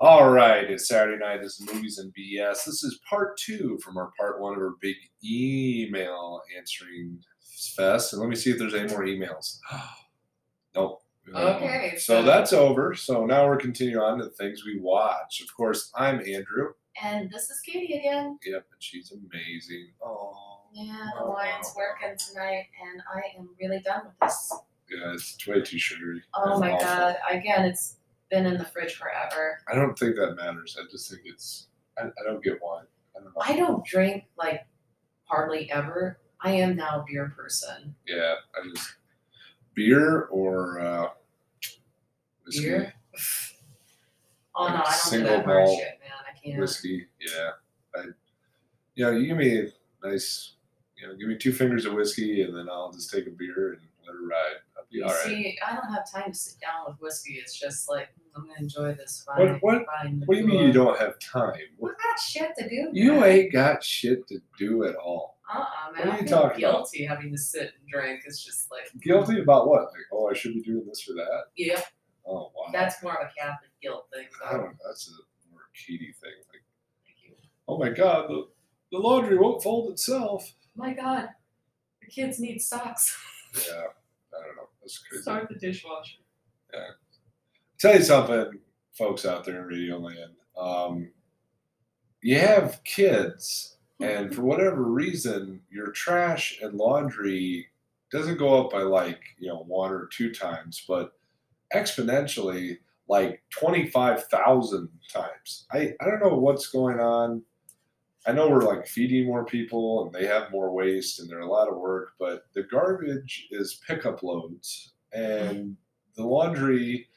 All right, it's Saturday night. This is Movies and BS. This is part two from our part one of our big email answering fest. And let me see if there's any more emails. nope. Okay, So so- that's over. So now we're continuing on to the things we watch. Of course, I'm Andrew. And this is Katie again. Yep, and she's amazing. Oh, Yeah, the wine's working tonight, and I am really done with this. yeah, it's way too sugary. Oh It's my awful. god! Again, it's been in the fridge forever. I don't think that matters. I just think it's. I, I don't get wine. I don't know. I don't drink like hardly ever. I am now a beer person. Yeah, I just beer or uh, whiskey. Beer. Oh no, I don't do Single that hard malt shit, man. I can't. Whiskey, yeah. I, you know, you give me a nice, you know, give me two fingers of whiskey, and then I'll just take a beer and let it ride. I'll be You all right. see, I don't have time to sit down with whiskey. It's just like I'm gonna enjoy this What- fine. what- fine What do you mean you liqueur. don't have time? We got shit to do. You man. ain't got shit to do at all. Uh-uh, man. What are I you feel talking about? guilty having to sit and drink. It's just like Guilty about what? Like, oh, I should be doing this or that. Yeah, Oh wow. that's more of a Catholic guilt thing. I don't. That's a more Katie thing. Like, Thank you. oh my god, the the laundry won't fold itself. My God, the kids need socks. Yeah, I don't know. That's crazy. Start the dishwasher. Tell you something, folks out there in Radio Land. Um, you have kids, and for whatever reason, your trash and laundry doesn't go up by like you know one or two times, but exponentially like twenty five thousand times. I I don't know what's going on. I know we're like feeding more people and they have more waste and they're a lot of work, but the garbage is pickup loads and the laundry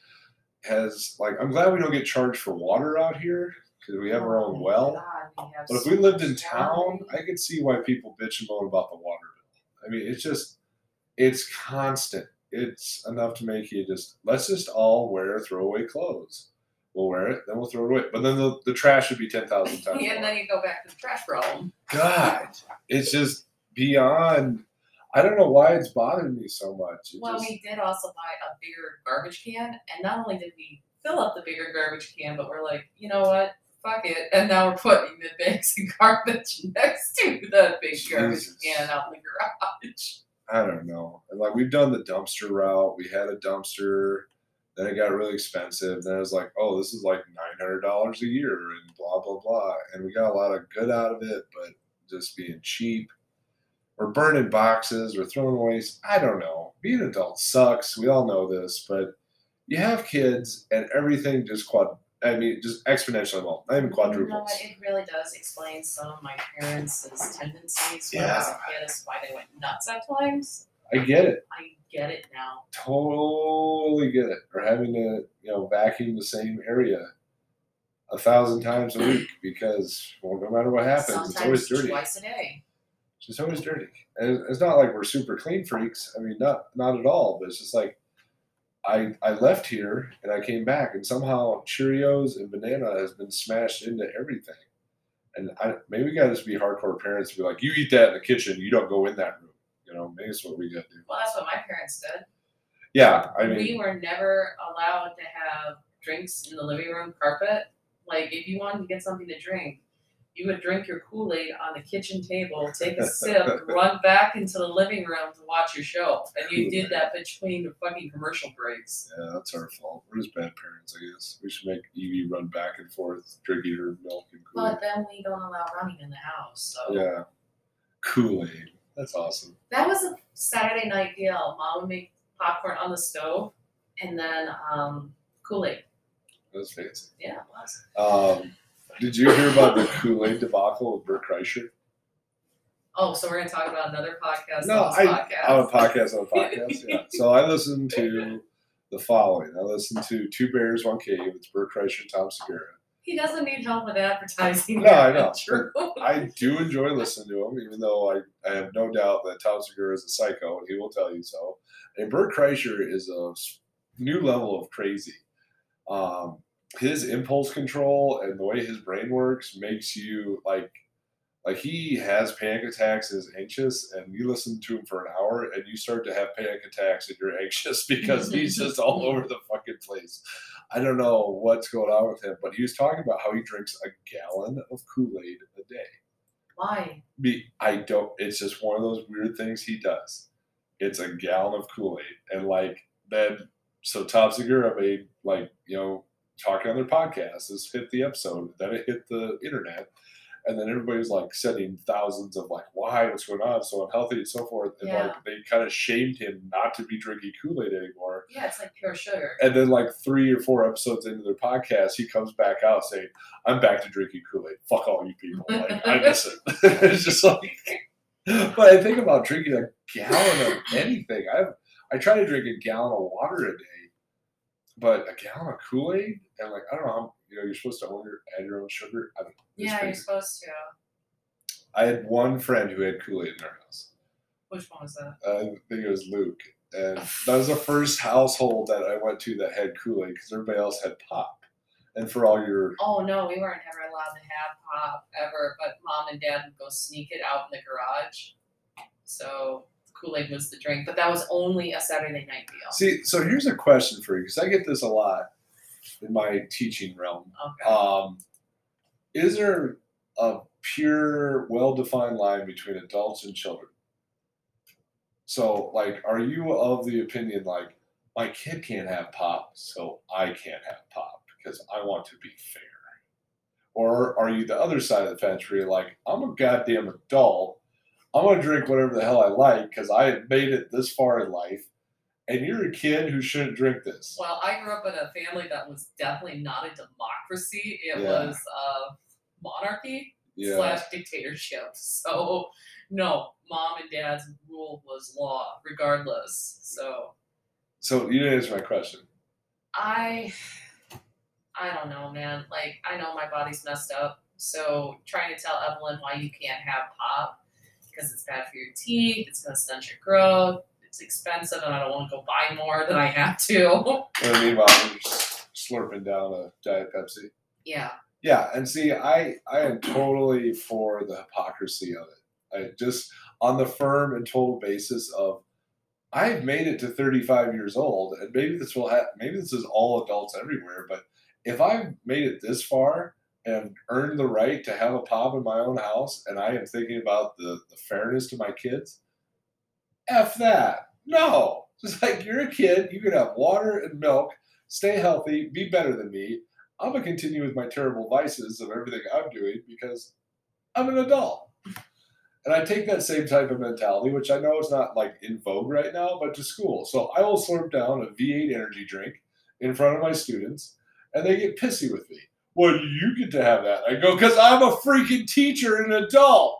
has like I'm glad we don't get charged for water out here because we have our Oh own well. God, But if so we lived in town. I could see why people bitch and moan about the water bill. I mean, it's just it's constant. It's enough to make you just let's just all wear throwaway clothes. We'll wear it, then we'll throw it away. But then the, the trash would be ten thousand times. Yeah, and more. then you go back to the trash problem. God, it's just beyond. I don't know why it's bothering me so much. It Well, just- we did also buy a bigger garbage can, and not only did we fill up the bigger garbage can, but we're like, you know what? Fuck it. And now we're putting the bags of garbage next to the big garbage Jesus. can out in the garage. I don't know. And like we've done the dumpster route. We had a dumpster, then it got really expensive. Then it was like, oh, this is like nine hundred dollars a year and blah blah blah. And we got a lot of good out of it, but just being cheap. We're burning boxes, we're throwing waste. I don't know. Being an adult sucks. We all know this, but you have kids and everything just quad I mean just exponentially well, not even You know quadruples. what? It really does explain some of my parents' tendencies when I was a kid as why they went nuts at times. I get it. I get it now. totally get it. Or having to, you know, vacuum the same area a thousand times a week because, well, no matter what happens, Sometimes it's always dirty. twice a day. It's just always dirty. And it's not like we're super clean freaks. I mean, not not at all. But it's just like I I left here and I came back and somehow Cheerios and banana has been smashed into everything. And I maybe we gotta just be hardcore parents and be like, you eat that in the kitchen, you don't go in that room. You know, maybe that's what we gotta do. Well, that's what my parents did. Yeah, I mean, we were never allowed to have drinks in the living room carpet. Like, if you wanted to get something to drink, you would drink your Kool Aid on the kitchen table, take a sip, run back into the living room to watch your show. And you did that between the fucking commercial breaks. Yeah, that's our fault. We're just bad parents, I guess. We should make Evie run back and forth, drinking her milk and Kool Aid. But then we don't allow running in the house. So Yeah, Kool Aid. That's awesome. that was a Saturday night deal. Mom would make popcorn on the stove and then um, Kool Aid. That was fancy. Yeah, it was. Um, did you hear about the Kool Aid debacle with Bert Kreischer? Oh, so we're going to talk about another podcast No, on this I podcast. on a podcast on a podcast. Yeah. So I listened to the following. I listened to Two Bears, One Cave. It's Bert Kreischer, Tom Segura. He doesn't need help with advertising. No, I know. I do enjoy listening to him, even though I, I have no doubt that Tom Segura is a psycho, and he will tell you so. And Bert Kreischer is a new level of crazy. Um, his impulse control and the way his brain works makes you like, like he has panic attacks, and is anxious, and you listen to him for an hour, and you start to have panic attacks, and you're anxious because he's just all over the fucking place. I don't know what's going on with him, but he was talking about how he drinks a gallon of Kool Aid a day. Why? Me, I don't. It's just one of those weird things he does. It's a gallon of Kool Aid, and like then, so Tom Segura made like you know talking on their podcast. This hit the episode, then it hit the internet, and then everybody was like sending thousands of like, why, what's going on, so unhealthy, and so forth, and Yeah. like they kind of shamed him not to be drinking Kool Aid anymore. Yeah, it's like pure sugar. And then, like three or four episodes into their podcast, he comes back out saying, "I'm back to drinking Kool Aid. Fuck all you people. Like I miss it." it's just like, but I think about drinking a gallon of anything. I I try to drink a gallon of water a day, but a gallon of Kool Aid and like I don't know. You know, you're supposed to own your add your own sugar. I don't know. Yeah, you're supposed to. I had one friend who had Kool Aid in our house. Which one was that? Uh, I think it was Luke. And that was the first household that I went to that had Kool Aid because everybody else had pop. And for all your Oh no, we weren't ever allowed to have pop ever, but mom and dad would go sneak it out in the garage. So Kool Aid was the drink, but that was only a Saturday night deal. see, so here's a question for you because I get this a lot in my teaching realm. Okay. Um, is there a pure, well-defined line between adults and children? So, like, are you of the opinion like my kid can't have pop, so I can't have pop because I want to be fair? Or are you the other side of the fence where you're like, I'm a goddamn adult. I'm gonna drink whatever the hell I like because I have made it this far in life, and you're a kid who shouldn't drink this. Well, I grew up in a family that was definitely not a democracy. It Yeah. was a monarchy Yeah. slash dictatorship. So no, mom and dad's rule was law, regardless. So So you didn't answer my question. I I don't know, man. Like I know my body's messed up. So trying to tell Evelyn why you can't have pop because it's bad for your teeth, it's gonna stunt your growth, it's expensive and I don't want to go buy more than I have to. And meanwhile, you're just slurping down a Diet Pepsi. yeah. Yeah, and see, I I am totally for the hypocrisy of it. I just on the firm and total basis of I've made it to 35 years old, and maybe this will have maybe this is all adults everywhere, but if I've made it this far and earned the right to have a pop in my own house, and I am thinking about the, the fairness to my kids, F that. No. Just like you're a kid, you can have water and milk, stay healthy, be better than me. I'm gonna continue with my terrible vices of everything I'm doing because I'm an adult. And I take that same type of mentality, which I know is not like in vogue right now, but to school. So I will slurp down a V8 energy drink in front of my students, and they get pissy with me. Well, you get to have that. I go, because I'm a freaking teacher and an adult.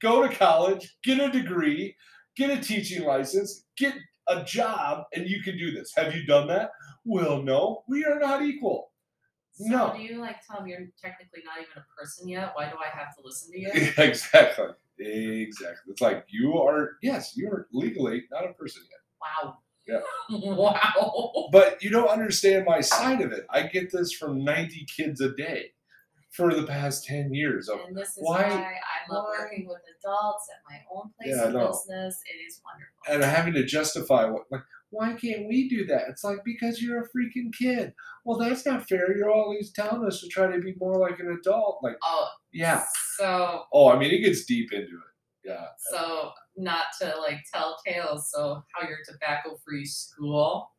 Go to college, get a degree, get a teaching license, get a job, and you can do this. Have you done that? Well, no, we are not equal. So No. do you like tell them you're technically not even a person yet? Why do I have to listen to you? exactly. Exactly. It's like you are, yes, you are legally not a person yet. Wow. Yeah. wow. But you don't understand my side of it. I get this from 90 kids a day for the past 10 years. Of, And this is why- why, I love why- working with adults at my own place Yeah, of know. business. It is wonderful. and having to justify what, like, why can't we do that? It's like, because you're a freaking kid. Well, that's not fair. You're always telling us to try to be more like an adult. Like, oh, yeah. So, Oh, I mean, it gets deep into it. Yeah. so not to like tell tales. So, how you're tobacco free school,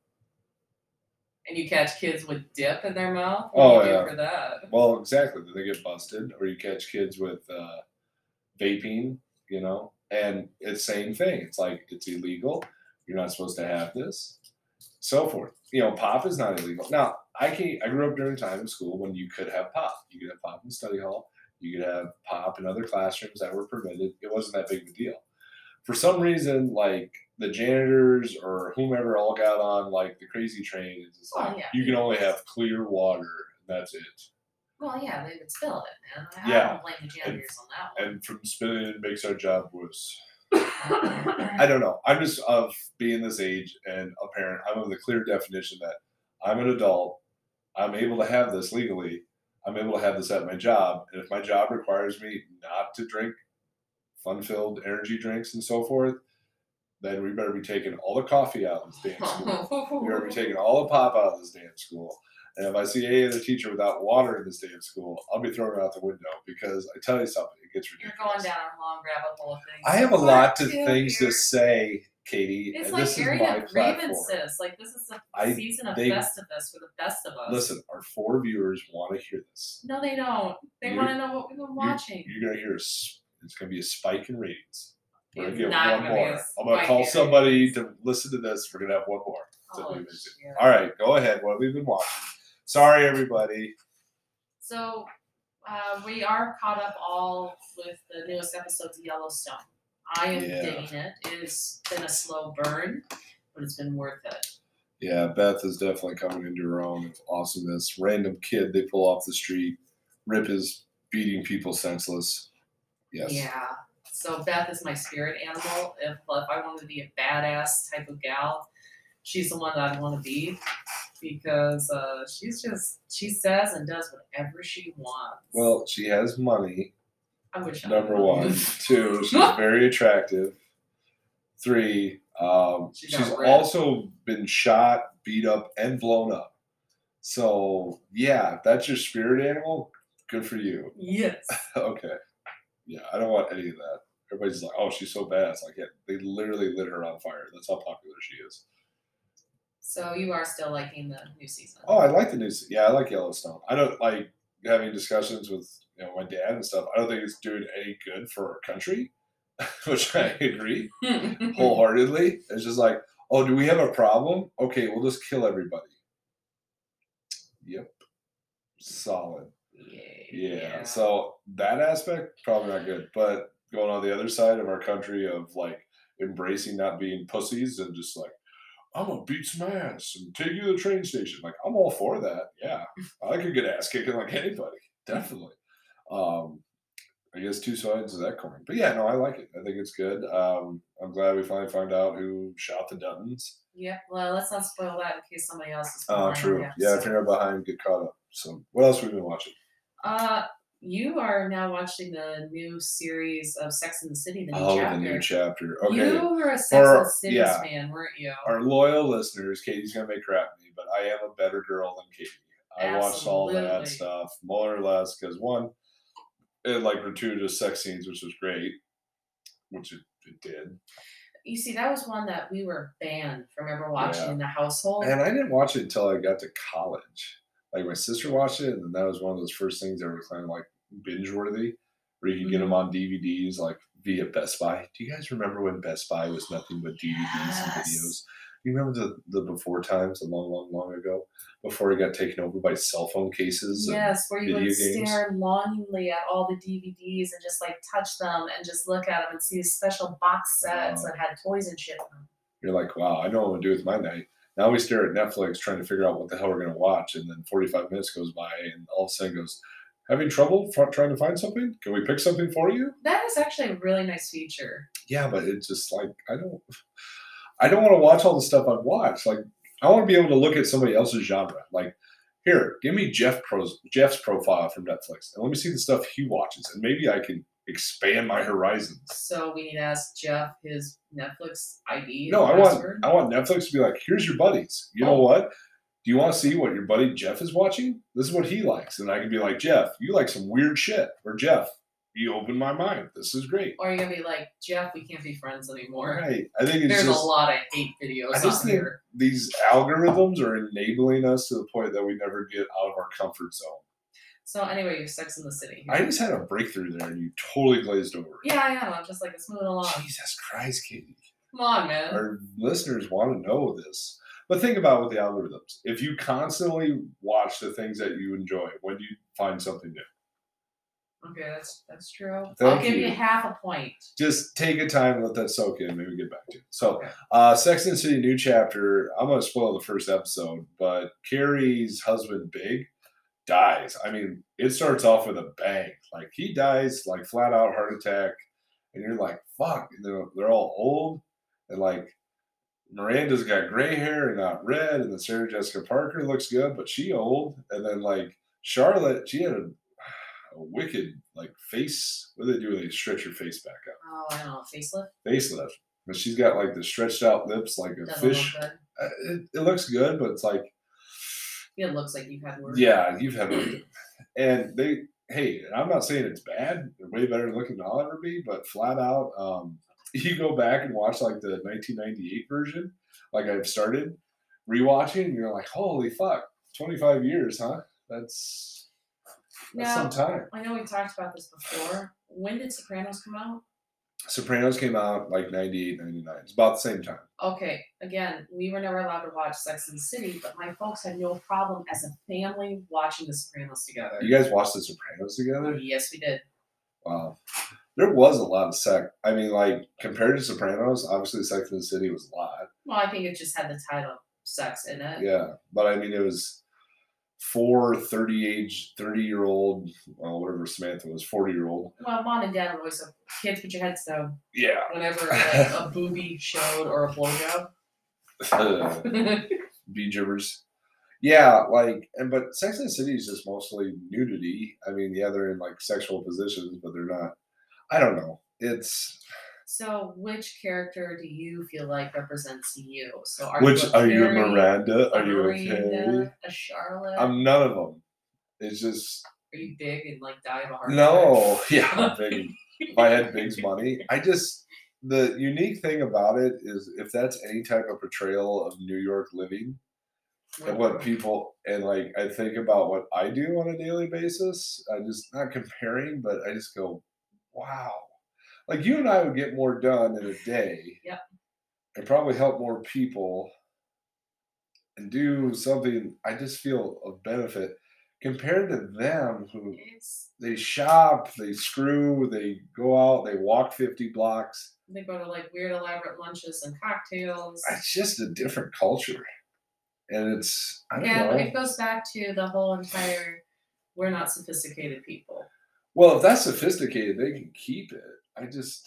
and you catch kids with dip in their mouth. What Oh, do you yeah. do for that? Well, exactly. Then they get busted, or you catch kids with uh, vaping, you know, and it's same thing. It's like it's illegal. You're not supposed to have this, so forth. You know, pop is not illegal. Now, I can I grew up during a time in school when you could have pop. You could have pop in study hall. You could have pop in other classrooms that were permitted. It wasn't that big of a deal. For some reason, like the janitors or whomever all got on like the crazy train. It's just Well, like yeah. you can only have clear water, and that's it. Well, yeah, they would spill it, man. I Yeah. don't blame the janitors on that one. and from spilling it makes our job worse. I don't know. I'm just of being this age and a parent. I'm of the clear definition that I'm an adult. I'm able to have this legally. I'm able to have this at my job, and if my job requires me not to drink fun-filled energy drinks and so forth, then we better be taking all the coffee out of this damn school. we better be taking all the pop out of this damn school, And if I see any other teacher without water in this of school, I'll be throwing it out the window because I tell you something, it gets ridiculous. You're going down a long rabbit hole of things. I have a What lot of things you- to say, Katie, It's and like this is airing my of platform. grievances. Like this is the season of they- Festivus for the best of us. Listen, our four viewers want to hear this. No, they don't. They want to know what we've been watching. You're gonna hear a it's gonna be a spike in ratings. We're gonna It's give not one gonna be a more. I'm gonna call somebody to listen to this. We're gonna have one more. Oh, be amazing. shit. All right, go ahead. What have we been watching? Sorry, everybody. So uh, we are caught up all with the newest episodes of Yellowstone. I am Yeah. digging it. It's been a slow burn, but it's been worth it. Yeah, Beth is definitely coming into her own of awesomeness. Random kid they pull off the street. Rip is beating people senseless. Yes. Yeah. So Beth is my spirit animal. If if I wanted to be a badass type of gal, she's the one that I'd want to be because uh, she's just she says and does whatever she wants. Well, she has money. I wish Number had one. Two, she's very attractive. Three, um, She's she's also been shot, beat up, and blown up. So yeah, if that's your spirit animal, good for you. yes. okay. Yeah, I don't want any of that. Everybody's like, oh, she's so bad. It's like, yeah, they literally lit her on fire. That's how popular she is. So you are still liking the new season. Oh, I like the news. Yeah, I like Yellowstone. I don't like having discussions with you know my dad and stuff. I don't think it's doing any good for our country, which I agree wholeheartedly. It's just like, oh, do we have a problem? Okay, we'll just kill everybody. Yep. Solid. Yeah. So that aspect probably not good, but going on the other side of our country of like embracing not being pussies and just like I'm gonna beat some ass and take you to the train station. Like I'm all for that. Yeah, I could get ass kicking like anybody. Definitely. Um, I guess two sides of that coin. But yeah, no, I like it. I think it's good. Um, I'm glad we finally found out who shot the Duttons. Yeah. Well, let's not spoil that in case somebody else is. Oh, behind true. Yeah, if you're not behind, get caught up. So, what else have we been watching? Uh, you are now watching the new series of Sex in the City, the new Oh, chapter. the new chapter. Okay. You were a Sex and the City yeah. fan, weren't you? Our loyal listeners, Katie's gonna make crap me, but I am a better girl than Katie. I watched all that stuff more or less because one, it like gratuitous sex scenes, which was great, which it, it did. You see, that was one that we were banned from ever watching Yeah. in the household. And I didn't watch it until I got to college. Like my sister watched it, and that was one of those first things that were kind of like binge worthy, where you could get mm-hmm. them on DVDs, like via Best Buy. Do you guys remember when Best Buy was nothing but DVDs and videos? You remember the, the before times, a long, long, long ago, before it got taken over by cell phone cases? Yes, where you would games. stare longingly at all the DVDs and just like touch them and just look at them and see the special box sets Wow. that had toys and shit in them. You're like, wow, I know what I'm gonna do with my night. Now we stare at Netflix trying to figure out what the hell we're gonna watch, and then 45 minutes goes by, and all of a sudden goes, having trouble trying to find something? Can we pick something for you? That is actually a really nice feature. Yeah, but it's just like I don't, I don't want to watch all the stuff I've watched. Like I want to be able to look at somebody else's genre. Like here, give me Jeff Pro's Jeff's profile from Netflix, and let me see the stuff he watches, and maybe I can expand my horizons. So we need to ask Jeff his Netflix ID. No, I want. I want Netflix to be like, here's your buddies. You know Oh. what? Do you want to see what your buddy Jeff is watching? This is what he likes, and I can be like, Jeff, you like some weird shit, or Jeff, you opened my mind. This is great. Or you're gonna be like, Jeff, we can't be friends anymore. Right. I think it's There's just a lot of hate videos I just on think- here. these algorithms are enabling us to the point that we never get out of our comfort zone. So anyway, you're Sex in the City. I just had a breakthrough there, and you totally glazed over. it. yeah, I am. I'm just like it's moving along. Jesus Christ, Katie. Come on, man. Our listeners want to know this. But think about with the algorithms. If you constantly watch the things that you enjoy, when do you find something new? Okay, that's that's true. I'll give you. you half a point. Just take a time, let that soak in, maybe get back to it. So, Okay. uh, Sex and the City new chapter. I'm to spoil the first episode, but Carrie's husband, Big, dies. I mean, it starts off with a bang. Like, he dies, like, flat out heart attack. And you're like, fuck. And they're, they're all old. And, like, Miranda's got gray hair and not red. And then Sarah Jessica Parker looks good, but she old. And then, like, Charlotte, she had a, a wicked, like, face. What do they do? They stretch her face back up Oh, I don't know, facelift facelift. But she's got like the stretched out lips like a doesn't fish. look. Uh, It, it looks good, but it's like It looks like you've had work. Yeah, you've had one. And they, hey, I'm not saying it's bad. They're way better looking than I'll ever be, but flat out, um, you go back and watch like the 1998 version, like I've started rewatching, and you're like, holy fuck, 25 years, huh? That's that's Now, some time. I know we talked about this before. When did Sopranos come out? Sopranos came out like 98, 99. It's about the same time. Okay, again, we were never allowed to watch Sex and the City, but my folks had no problem as a family watching The Sopranos together. You guys watched The Sopranos together? Yes, we did. Wow. There was a lot of sex. I mean, like, compared to Sopranos, obviously Sex and the City was a lot. Well, I think it just had the title sex in it. Yeah. But I mean, it was four 30 age, 30 year old, well, whatever Samantha was, 40 year old. Well, mom and dad were always a kids put your heads down Yeah. whenever like, a booby showed or a blowjob. Bee gibbers. Yeah, like, and but Sex and the City is just mostly nudity. I mean, yeah, they're in like sexual positions, but they're not. I don't know. It's so, which character do you feel like represents you? So, are which you a are you a Miranda? Are you a a Charlotte? I'm none of them. It's just are you big and like die of a heart attack? no. Yeah, I'm big. if I had Big's money, I just the unique thing about it is if that's any type of portrayal of New York living and what people and like I think about what I do on a daily basis. I just not comparing, but I just go, wow. Like you and I would get more done in a day. Yep. And probably help more people and do something I just feel of benefit compared to them who It's they shop, they screw, they go out, they walk 50 blocks. they go to like weird elaborate lunches and cocktails. It's just a different culture. And it's I don't Yeah, know. it goes back to the whole entire we're not sophisticated people. Well, if that's sophisticated, they can keep it. I just,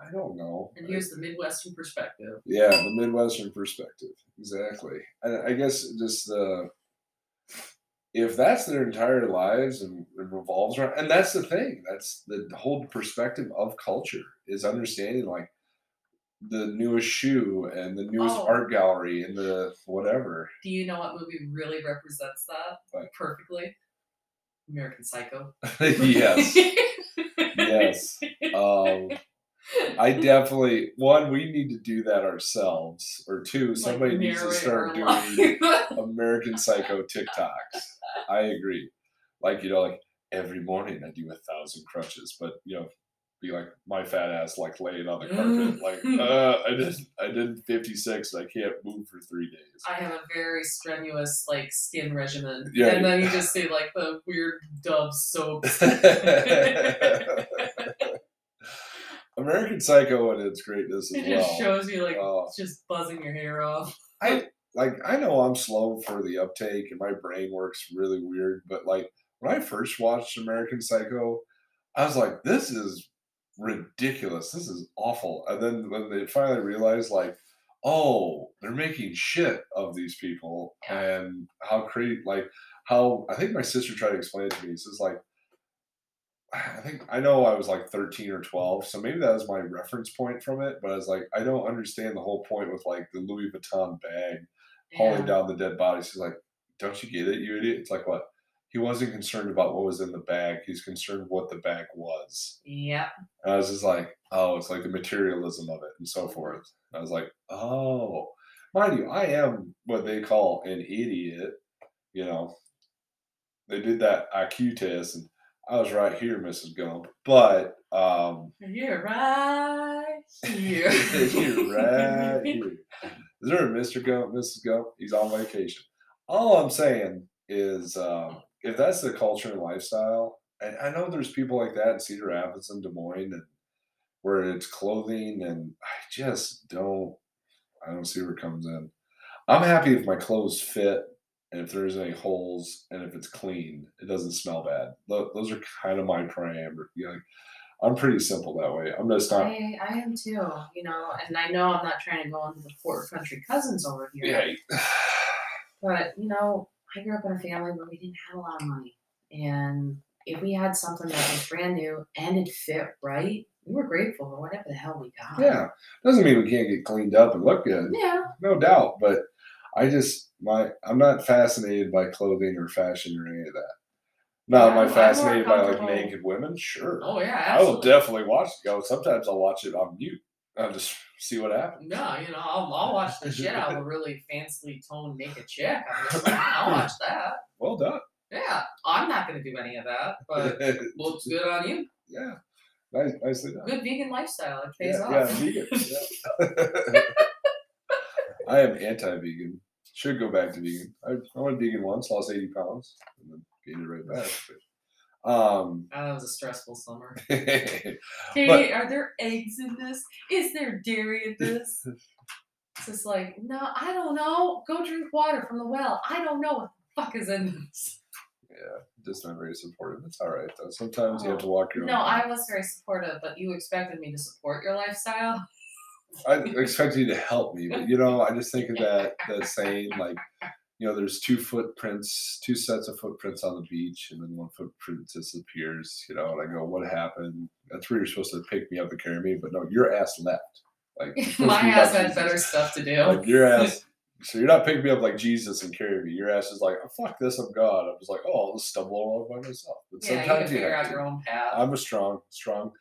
I don't know. And here's the Midwestern perspective. yeah, the Midwestern perspective, exactly. And I guess just the, if that's their entire lives and it revolves around, and that's the thing. That's the whole perspective of culture is understanding like the newest shoe and the newest Oh. art gallery and the whatever. Do you know what movie really represents that What? perfectly? American Psycho. yes, yes. Um, I definitely one. We need to do that ourselves, or two. Somebody Like, needs to start doing. American Psycho TikToks. I agree. Like you know, like every morning I do a thousand crunches, but you know, be like my fat ass like laying on the carpet, like uh, I did I did fifty six. I can't move for three days. I have a very strenuous like skin regimen. Yeah. And then you just see like the weird Dove soaps. American Psycho and its greatness as well. It just shows you like Oh. just buzzing your hair off. I like I know I'm slow for the uptake and my brain works really weird, but like when I first watched American Psycho, I was like, this is ridiculous. This is awful. And then when they finally realized like, oh, they're making shit of these people and how crazy like how I think my sister tried to explain it to me. So it's like I think I know I was like 13 or 12, so maybe that was my reference point from it. But I was like, I don't understand the whole point with like the Louis Vuitton bag hauling Yeah. down the dead bodies. He's like, Don't you get it, you idiot? It's like what? He wasn't concerned about what was in the bag. He's concerned what the bag was. Yep. And I was just like, oh, it's like the materialism of it and so forth. I was like, oh, mind you, I am what they call an idiot. You know, they did that IQ test, and I was right here, Mrs. Gump. But um, You're right here. you're right here. Is there a Mr. Gump, Mrs. Gump? He's on vacation. All I'm saying is, um, if that's the culture and lifestyle, and I know there's people like that in Cedar Rapids and Des Moines, and where it's clothing, and I just don't, I don't see where it comes in. I'm happy if my clothes fit, and if there's any holes, and if it's clean, it doesn't smell bad. Those are kind of my parameters. I'm pretty simple that way. I'm just not. I, I am too, you know, and I know I'm not trying to go into the poor country cousins over here. Yeah, But you know, I grew up in a family where we didn't have a lot of money, and if we had something that was brand new and it fit right, we were grateful for whatever the hell we got. Yeah, doesn't mean we can't get cleaned up and look good, Yeah. no doubt. But I just my I'm not fascinated by clothing or fashion or any of that. Am Yeah, I I'm fascinated by like naked women? Sure. Oh yeah, I will definitely watch it. Go. Sometimes I'll watch it on mute. I'll just see what happens. No, you know, I'll, I'll watch the shit out of a really fancily toned naked chick. I'm just like, I'll watch that. Well done. Yeah, I'm not gonna do any of that, but looks good on you. yeah. Nice, nicely done. Good vegan lifestyle. It pays Yeah, off. yeah, vegan. Yeah. I am anti-vegan. Should go back to vegan. I, I went vegan once, lost eighty pounds, and then gained it right back. But, um, Oh, that was a stressful summer. yeah, Katie, are there eggs in this? Is there dairy in this? It's just like, no, I don't know. Go drink water from the well. I don't know what the fuck is in this. Yeah, just not very supportive. It's all right though. Sometimes you have to walk your own. No. I was very supportive, but you expected me to support your lifestyle. I expect you to help me, but you know, I just think of that that saying like, you know, there's two footprints, two sets of footprints on the beach, and then one footprint disappears. You know, and I go, what happened? That's where you're supposed to pick me up and carry me, but no, your ass left. Like you're supposed to My ass had Jesus. better stuff to do. Like your ass. So you're not picking me up like Jesus and carrying me. Your ass is like, oh, fuck this, I'm God. I'm just like, oh, I'll just stumble along by myself. But yeah, you can sometimes you, figure have your own path. I'm a strong, strong,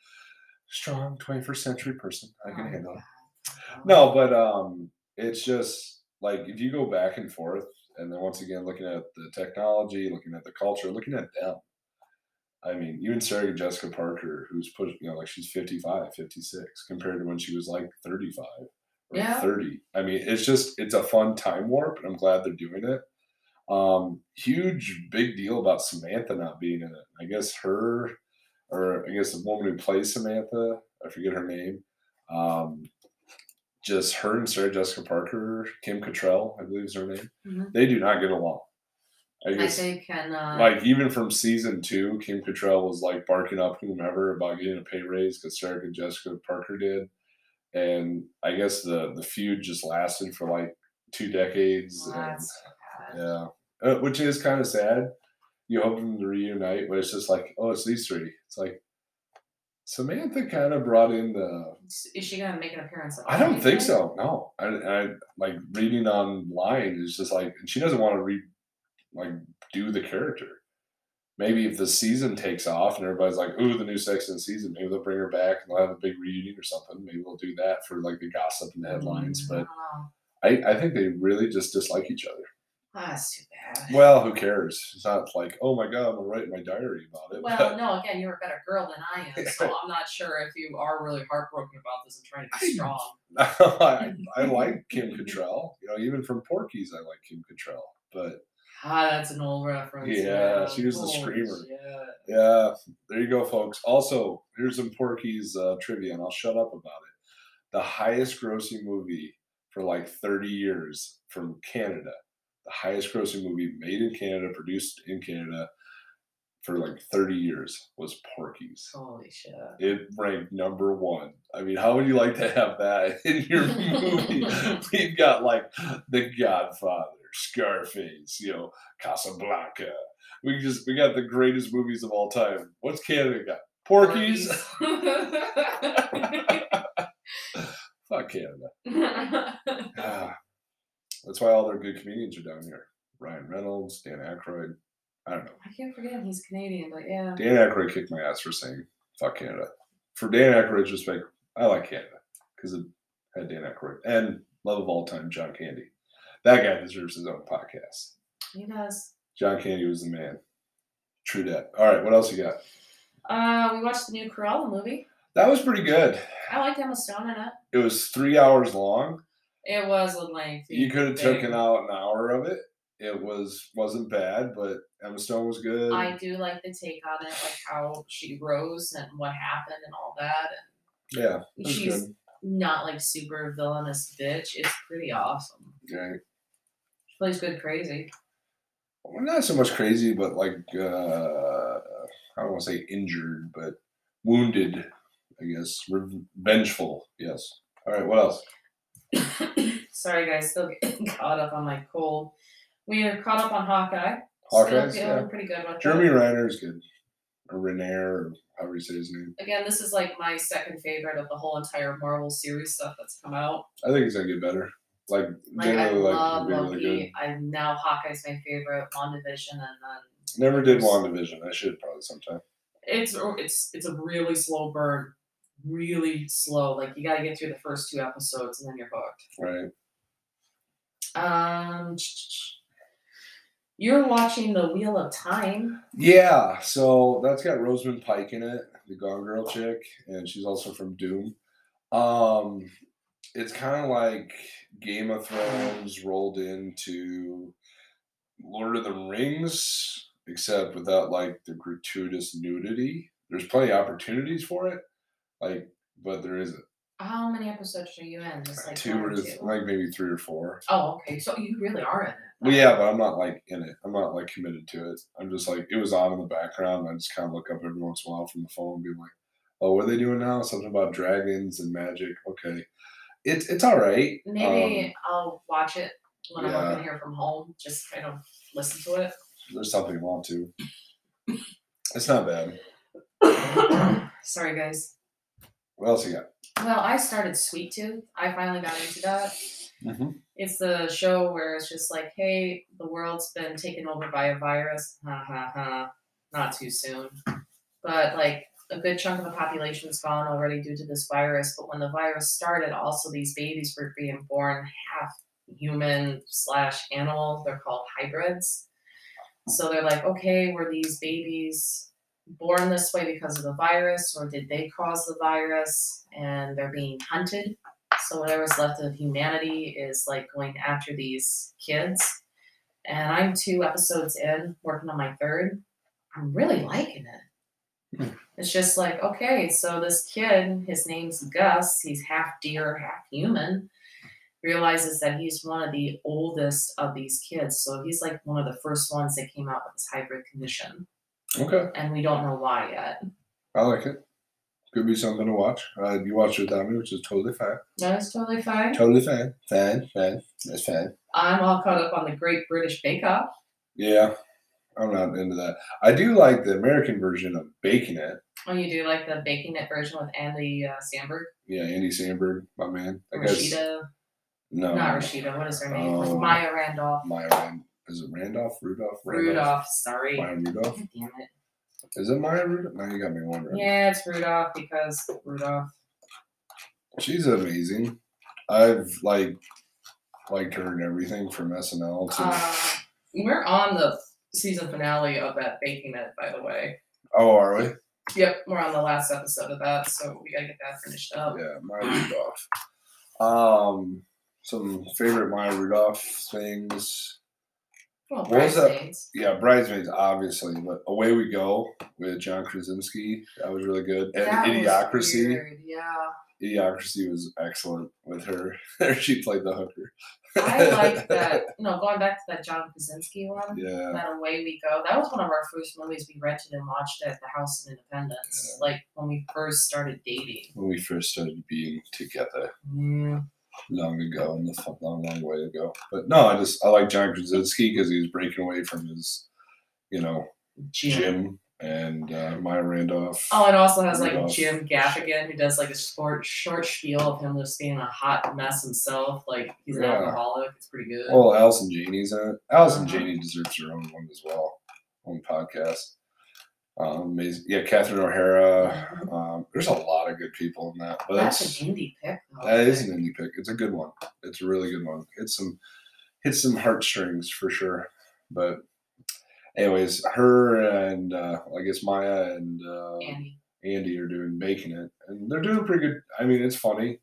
strong 21st century person. I can Oh, handle it. No, but um, it's just like if you go back and forth, and then once again looking at the technology, looking at the culture, looking at them. I mean, even Sarah Jessica Parker, who's put, you know, like she's 55, 56, compared to when she was like 35 or Yeah. 30. I mean, it's just, it's a fun time warp, and I'm glad they're doing it. Um, huge, big deal about Samantha not being in it. I guess her, or I guess the woman who plays Samantha, I forget her name. Um, just her and Sarah Jessica Parker, Kim Cattrall, I believe is her name. Mhm. They do not get along. I I guess, think can uh, like even from season two, Kim Cattrall was like barking up whomever about getting a pay raise because Sarah and Jessica Parker did, and I guess the the feud just lasted for like two decades. well, and, yeah, uh, which is kind of sad. You hope them to reunite, but it's just like, oh, it's these three. It's like Samantha kind of brought in the. Is she gonna make an appearance? I don't think so. No, I, I like reading online is just like, and she doesn't want to re, like do the character. Maybe if the season takes off and everybody's like, "Ooh, the new Sex the season," maybe they'll bring her back and they'll have a big reunion or something. Maybe they'll do that for like the gossip and the headlines. But. I, I think they really just dislike each other. Ah, that's too bad. Well, who cares? It's not like, oh my god, I'm gonna write my diary about it. Well, no, again, you're a better girl than I am, so I'm not sure if you are really heartbroken about this and trying to be strong. I, I like Kim Cattrall. You know, even from Porky's, I like Kim Cattrall. But Ah, that's an old reference. Yeah, she was the screamer. shit. yeah, there you go, folks. Also, here's some Porky's uh, trivia, and I'll shut up about it. The highest grossing movie for like 30 years from Canada. The highest grossing movie made in Canada, produced in Canada for like 30 years was Porky's. Holy shit. It ranked number one. I mean, how would you like to have that in your movie? We've got like The Godfather, Scarface, you know, Casablanca. We just we got the greatest movies of all time. What's Canada got? Porky's. Fuck Canada. Ah, that's why all their good comedians are down here. Ryan Reynolds, Dan Aykroyd. I don't know. I can't forget he's Canadian, but yeah. Dan Aykroyd kicked my ass for saying fuck Canada. For Dan Aykroyd's respect, I like Canada because it had Dan Aykroyd and love of all time, John Candy. That guy deserves his own podcast. He does. John Candy was the man. True that. All right, what else you got? Uh, we watched the new Cruella movie. That was pretty good. I liked Emma Stone in it. It was three hours long. It was a lengthy. You could have taken out an hour of it. It was wasn't bad, but Emma Stone was good. I do like the take on it, like how she rose and what happened and all that. yeah, And was she's good. not like super villainous bitch. It's pretty awesome. Okay. She plays good crazy. Well, not so much crazy, but like uh, I don't want to say injured, but wounded. I guess revengeful. Yes. All right. What else? Sorry, guys, still getting caught up on my cold. We are caught up on Hawkeye. Hawkeye, Still feeling yeah. pretty good with Jeremy. Renner is good. Or Renair, or however you say his name. Again, this is like my second favorite of the whole entire Marvel series stuff that's come out. I think he's gonna get better. Like, Like I generally, like love Loki. really good. I now Hawkeye's my favorite. WandaVision, and then Never did WandaVision. I should probably sometime. it's it's it's a really slow burn, really slow. Like you got to get through the first two episodes, and then you're hooked. Right. Um, you're watching the Wheel of Time. Yeah, so that's got Rosamund Pike in it, the Gone Girl chick, and she's also from Doom. Um, it's kind of like Game of Thrones rolled into Lord of the Rings, except without like the gratuitous nudity. There's plenty of opportunities for it, like, but there isn't. How many episodes are you in? Just like two or two? like maybe three or four. Oh, okay. So you really are in it. Well, yeah, but I'm not like in it. I'm not like committed to it. I'm just like it was on in the background. And I just kind of look up every once in a while from the phone and be like, "Oh, what are they doing now? Something about dragons and magic." Okay, it's it's all right. Maybe Um, I'll watch it when I'm yeah. working here from home. Just kind of listen to it. there's something I want to. It's not bad. Sorry, guys. What else you got? Well, I started Sweet Tooth. I finally got into that. Mhm. It's the show where it's just like, hey, the world's been taken over by a virus. Ha ha ha. Not too soon. But like a good chunk of the population's gone already due to this virus. But when the virus started, also these babies were being born half human slash animal. They're called hybrids. So they're like, okay, were these babies born this way because of the virus, or did they cause the virus? And they're being hunted. So whatever's left of humanity is like going after these kids. And I'm two episodes in, working on my third. I'm really liking it. Hmm. It's just like, okay, so this kid, his name's Gus, he's half deer, half human, realizes that he's one of the oldest of these kids. So he's like one of the first ones that came out with this hybrid condition. Okay, And we don't know why yet. I like it. Could be something to watch. Uh, you watched it without me, which is totally fine. That's totally fine. Totally fine. Fan, fan, that's fine. I'm all caught up on the Great British Bake Off. Yeah, I'm not into that. I do like the American version of Baking It. Oh, you do like the baking it version with Andy uh, Samberg? Yeah, Andy Samberg, my man. That guy's- Rashida, No, not Rashida. What is her name? Oh. Maya Randolph. Maya. Is it Randolph? Rudolph? Rudolph. Sorry. Maya Rudolph. God damn it. Is it Maya Rudolph? Now you got me wondering. Yeah, it's Rudolph because Rudolph. She's amazing. I've like liked her and everything from SNL to. Uh, we're on the season finale of that baking it, by the way. oh, are we? Yep, we're on the last episode of that, so we gotta get that finished up. Yeah, Maya Rudolph. Um, some favorite Maya Rudolph things. Well, What was that? Yeah, Bridesmaids, obviously, but Away We Go with John Krasinski. That was really good. And That was Idiocracy. weird, Yeah. Idiocracy was excellent with her. she played the hooker. I like that. No, going back to that John Krasinski one. Yeah. That Away We Go. That was one of our first movies we rented and watched at the House of Independence. Like when we first started dating. When we first started being together Mm, long ago, and the long, long way ago. But no, I just I like John Krasinski because he's breaking away from his, you know, Jim. Jim and uh, Maya Randolph. Oh, it also has like Jim Gaffigan who does like a short short spiel of him just being a hot mess himself. Like he's an Yeah. alcoholic. It's pretty good. Well, Allison Janney's in it. Allison Uh-huh. Janie deserves her own one as well, own podcast. Um, amazing. Yeah, Catherine O'Hara. Um, there's a lot of good people in that. But That's that's, an indie pick though. that is an indie pick. It's a good one. It's a really good one. It's some hits some heartstrings for sure. But anyways, her and uh, I guess Maya and uh, Andy. Andy are doing making it, and they're doing pretty good. I mean, it's funny.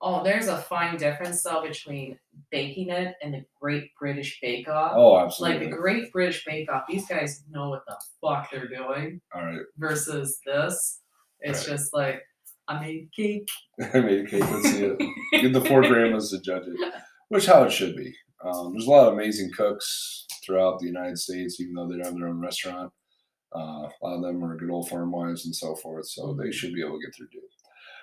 Oh, there's a fine difference though between baking it and the Great British Bake Off. Oh, like absolutely. the Great British Bake Off, these guys know what the fuck they're doing. All right, Versus this, it's just like I made cake. I made a cake. Let's see it. Get the four grandmas to judge it, which how it should be. Um, there's a lot of amazing cooks throughout the United States, even though they don't have their own restaurant. Uh, a lot of them are good old farm wives and so forth, so they should be able to get through. It.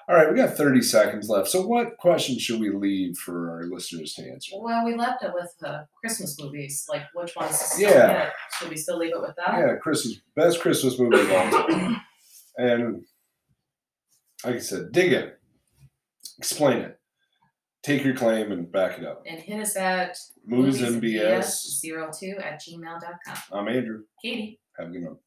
All right, we got 30 seconds left. So, what question should we leave for our listeners to answer? Well, we left it with uh, Christmas movies. Like which ones? still Yeah. hit. Should we still leave it with that? Yeah, Christmas best Christmas movie of all time. And like I said, dig in, explain it. take your claim and back it up. And hit us at MBS. moviesmbs02 at gmail.com. I'm Andrew. Katie. Have a good one.